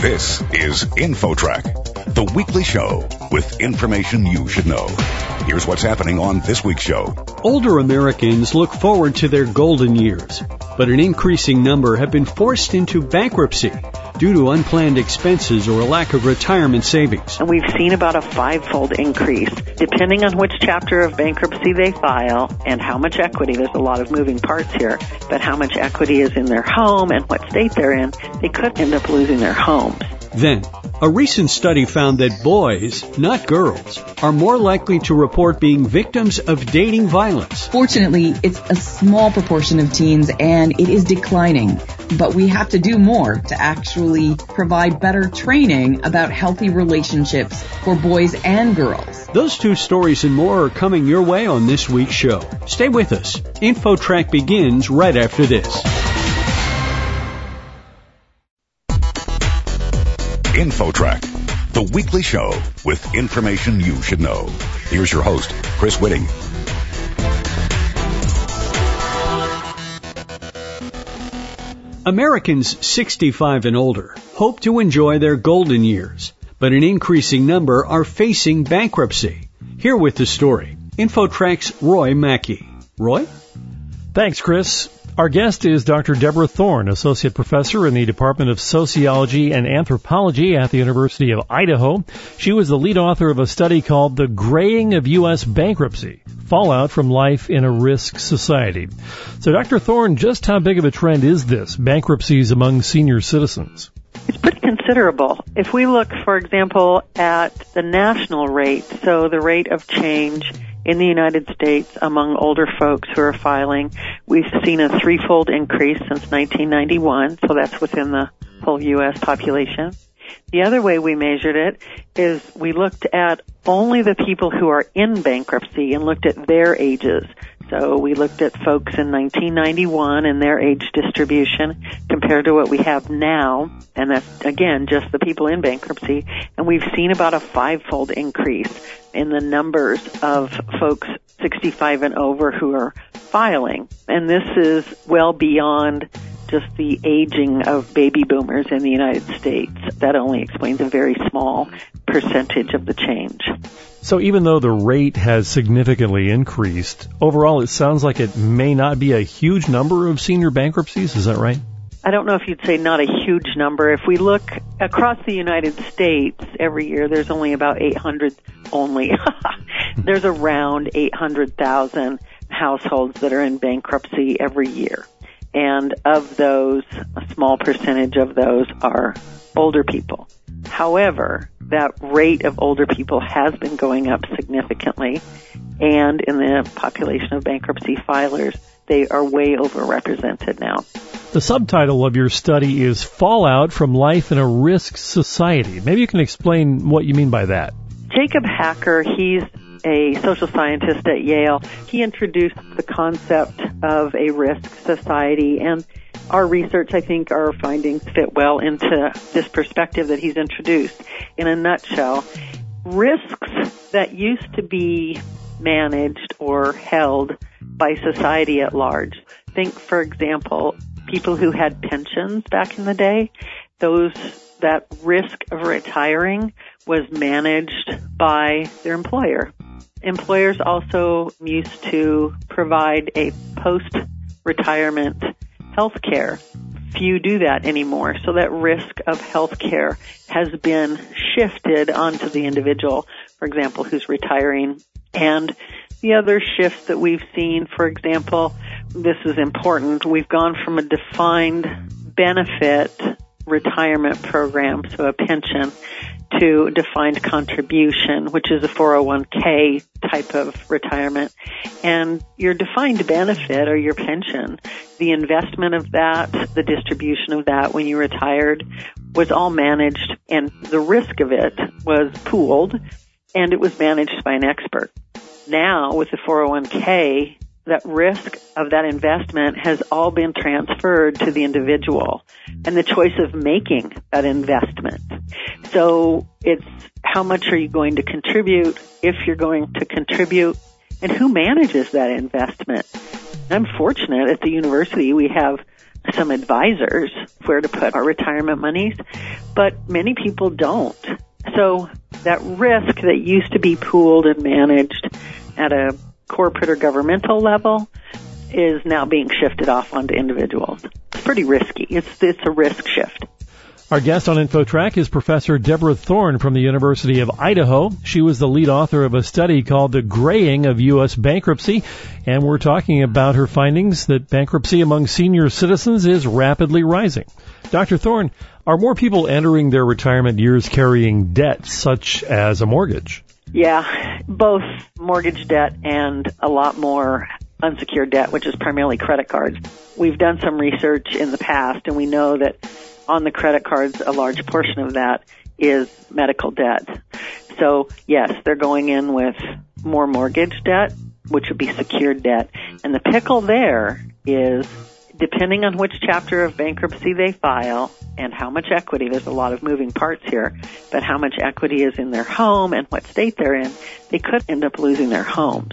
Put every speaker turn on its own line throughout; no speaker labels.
This is InfoTrack, the weekly show with information you should know. Here's what's happening on this week's show.
Older Americans look forward to their golden years, but an increasing number have been forced into bankruptcy due to unplanned expenses or a lack of retirement savings.
And we've seen about a fivefold increase depending on which chapter of bankruptcy they file and how much equity. There's a lot of moving parts here, but how much equity is in their home and what state they're in, they could end up losing their homes.
Then, a recent study found that boys, not girls, are more likely to report being victims of dating violence.
Fortunately, it's a small proportion of teens and it is declining, but we have to do more to actually provide better training about healthy relationships for boys and girls.
Those two stories and more are coming your way on this week's show. Stay with us. InfoTrack begins right after this.
InfoTrack, the weekly show with information you should know. Here's your host, Chris Whitting.
Americans 65 and older hope to enjoy their golden years, but an increasing number are facing bankruptcy. Here with the story, InfoTrack's Roy Mackey. Roy?
Thanks, Chris. Our guest is Dr. Deborah Thorne, Associate Professor in the Department of Sociology and Anthropology at the University of Idaho. She was the lead author of a study called The Graying of U.S. Bankruptcy, Fallout from Life in a Risk Society. So Dr. Thorne, just how big of a trend is this, bankruptcies among senior citizens?
It's pretty considerable. If we look, for example, at the national rate, so the rate of change in the United States among older folks who are filing, we've seen a threefold increase since 1991, so that's within the whole U.S. population. The other way we measured it is we looked at only the people who are in bankruptcy and looked at their ages. So we looked at folks in 1991 and their age distribution compared to what we have now, and that's again just the people in bankruptcy, and we've seen about a fivefold increase in the numbers of folks 65 and over who are filing. And this is well beyond just the aging of baby boomers in the United States. That only explains a very small percentage of the change.
So even though the rate has significantly increased, overall it sounds like it may not be a huge number of senior bankruptcies. Is that right?
I don't know if you'd say not a huge number. If we look across the United States every year, there's only about 800 only. Hmm. there's around 800,000 households that are in bankruptcy every year. And of those, a small percentage of those are older people. However, that rate of older people has been going up significantly, and in the population of bankruptcy filers, they are way overrepresented now.
The subtitle of your study is Fallout from Life in a Risk Society. Maybe you can explain what you mean by that.
Jacob Hacker, he's a social scientist at Yale. He introduced the concept of a risk society and our research, I think, our findings fit well into this perspective that he's introduced. In a nutshell, risks that used to be managed or held by society at large. Think, for example, people who had pensions back in the day. Those, that risk of retiring was managed by their employer. Employers also used to provide a post-retirement health care. Few do that anymore. So that risk of health care has been shifted onto the individual, for example, who's retiring. And the other shifts that we've seen, for example, this is important. We've gone from a defined benefit retirement program, so a pension, to defined contribution, which is a 401k type of retirement. And your defined benefit or your pension, the investment of that, the distribution of that when you retired was all managed and the risk of it was pooled and it was managed by an expert. Now with the 401k, that risk of that investment has all been transferred to the individual and the choice of making that investment. So it's how much are you going to contribute, if you're going to contribute, and who manages that investment. I'm fortunate at the university we have some advisors where to put our retirement monies, but many people don't. So that risk that used to be pooled and managed at a corporate or governmental level is now being shifted off onto individuals. It's pretty risky. It's, it's a risk shift.
Our guest on InfoTrack is Professor Deborah Thorne from the University of Idaho. She was the lead author of a study called The Graying of U.S. Bankruptcy, and we're talking about her findings that bankruptcy among senior citizens is rapidly rising. Dr. Thorne, are more people entering their retirement years carrying debt such as a mortgage?
Yeah, both mortgage debt and a lot more unsecured debt, which is primarily credit cards. We've done some research in the past and we know that on the credit cards, a large portion of that is medical debt. So yes, they're going in with more mortgage debt, which would be secured debt. And the pickle there is depending on which chapter of bankruptcy they file and how much equity, there's a lot of moving parts here, but how much equity is in their home and what state they're in, they could end up losing their homes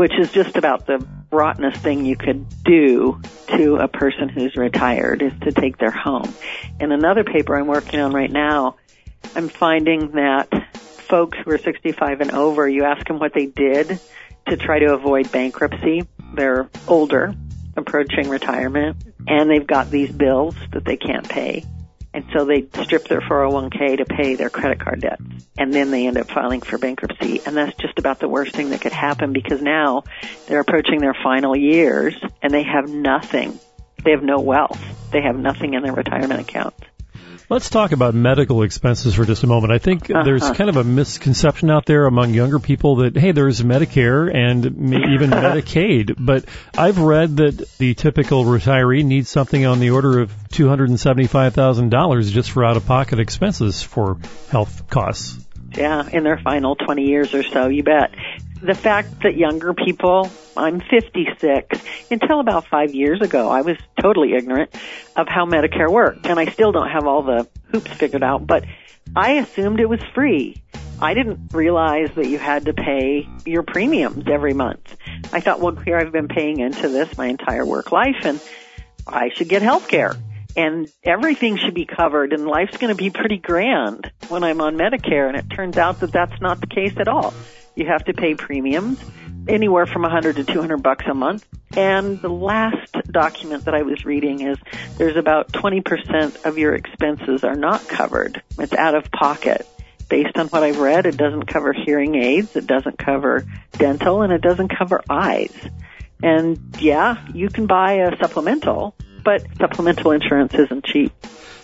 which is just about the rottenest thing you could do to a person who's retired is to take their home. In another paper I'm working on right now, I'm finding that folks who are 65 and over, you ask them what they did to try to avoid bankruptcy. They're older, approaching retirement, and they've got these bills that they can't pay. And so they strip their 401k to pay their credit card debt. And then they end up filing for bankruptcy. And that's just about the worst thing that could happen because now they're approaching their final years and they have nothing. They have no wealth. They have nothing in their retirement account.
Let's talk about medical expenses for just a moment. I think there's kind of a misconception out there among younger people that, hey, there's Medicare and even Medicaid, but I've read that the typical retiree needs something on the order of $275,000 just for out-of-pocket expenses for health costs.
Yeah, in their final 20 years or so, you bet the fact that younger people, I'm 56, until about five years ago, I was totally ignorant of how Medicare worked, and I still don't have all the hoops figured out, but I assumed it was free. I didn't realize that you had to pay your premiums every month. I thought, well, here I've been paying into this my entire work life, and I should get health care and everything should be covered and life's going to be pretty grand when I'm on Medicare and it turns out that that's not the case at all. You have to pay premiums anywhere from 100 to 200 bucks a month. And the last document that I was reading is there's about 20% of your expenses are not covered. It's out of pocket. Based on what I've read, it doesn't cover hearing aids, it doesn't cover dental, and it doesn't cover eyes. And yeah, you can buy a supplemental, but supplemental insurance isn't cheap.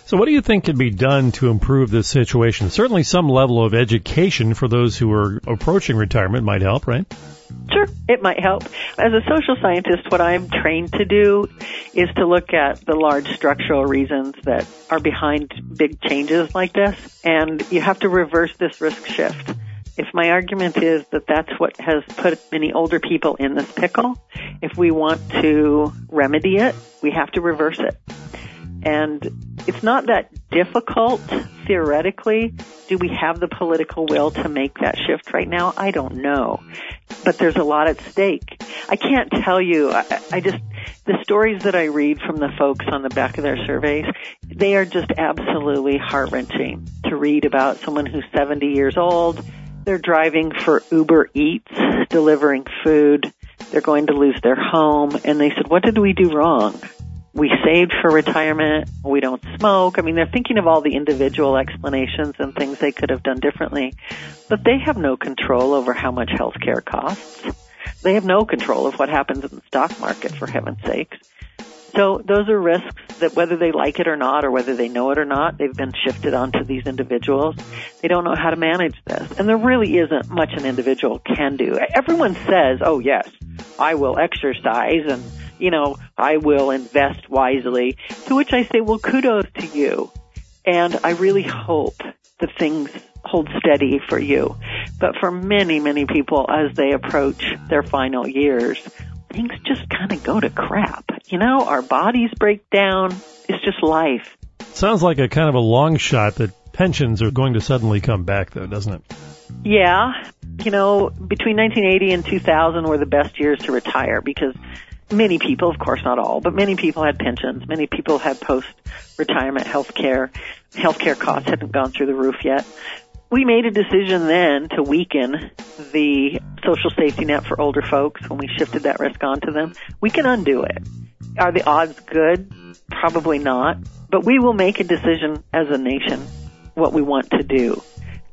So what do you think could be done to improve this situation? Certainly some level of education for those who are approaching retirement might help, right?
Sure, it might help. As a social scientist, what I'm trained to do is to look at the large structural reasons that are behind big changes like this, and you have to reverse this risk shift. If my argument is that that's what has put many older people in this pickle, if we want to remedy it, we have to reverse it. And it's not that difficult theoretically. Do we have the political will to make that shift right now? I don't know. But there's a lot at stake. I can't tell you. I, I just, the stories that I read from the folks on the back of their surveys, they are just absolutely heart wrenching to read about someone who's 70 years old. They're driving for Uber Eats, delivering food. They're going to lose their home. And they said, what did we do wrong? We saved for retirement, we don't smoke. I mean, they're thinking of all the individual explanations and things they could have done differently, but they have no control over how much health care costs. They have no control of what happens in the stock market, for heaven's sakes. So those are risks that whether they like it or not, or whether they know it or not, they've been shifted onto these individuals. They don't know how to manage this. And there really isn't much an individual can do. Everyone says, oh yes, I will exercise and you know, I will invest wisely. To which I say, well, kudos to you. And I really hope that things hold steady for you. But for many, many people as they approach their final years, things just kind of go to crap. You know, our bodies break down. It's just life.
Sounds like a kind of a long shot that pensions are going to suddenly come back though, doesn't it?
Yeah. You know, between 1980 and 2000 were the best years to retire because many people, of course not all, but many people had pensions. Many people had post-retirement health care. Healthcare costs hadn't gone through the roof yet. We made a decision then to weaken the social safety net for older folks when we shifted that risk onto them. We can undo it. Are the odds good? Probably not. But we will make a decision as a nation what we want to do.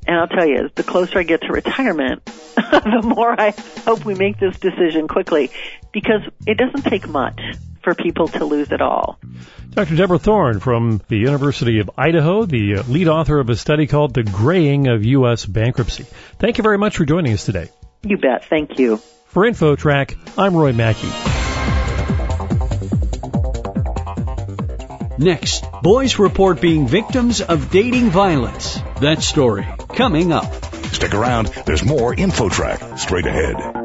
And I'll tell you, the closer I get to retirement, the more I hope we make this decision quickly because it doesn't take much for people to lose it all.
Dr. Deborah Thorne from the University of Idaho, the lead author of a study called The Graying of U.S. Bankruptcy. Thank you very much for joining us today.
You bet. Thank you.
For InfoTrack, I'm Roy Mackey.
Next, boys report being victims of dating violence. That story coming up.
Stick around. There's more InfoTrack straight ahead.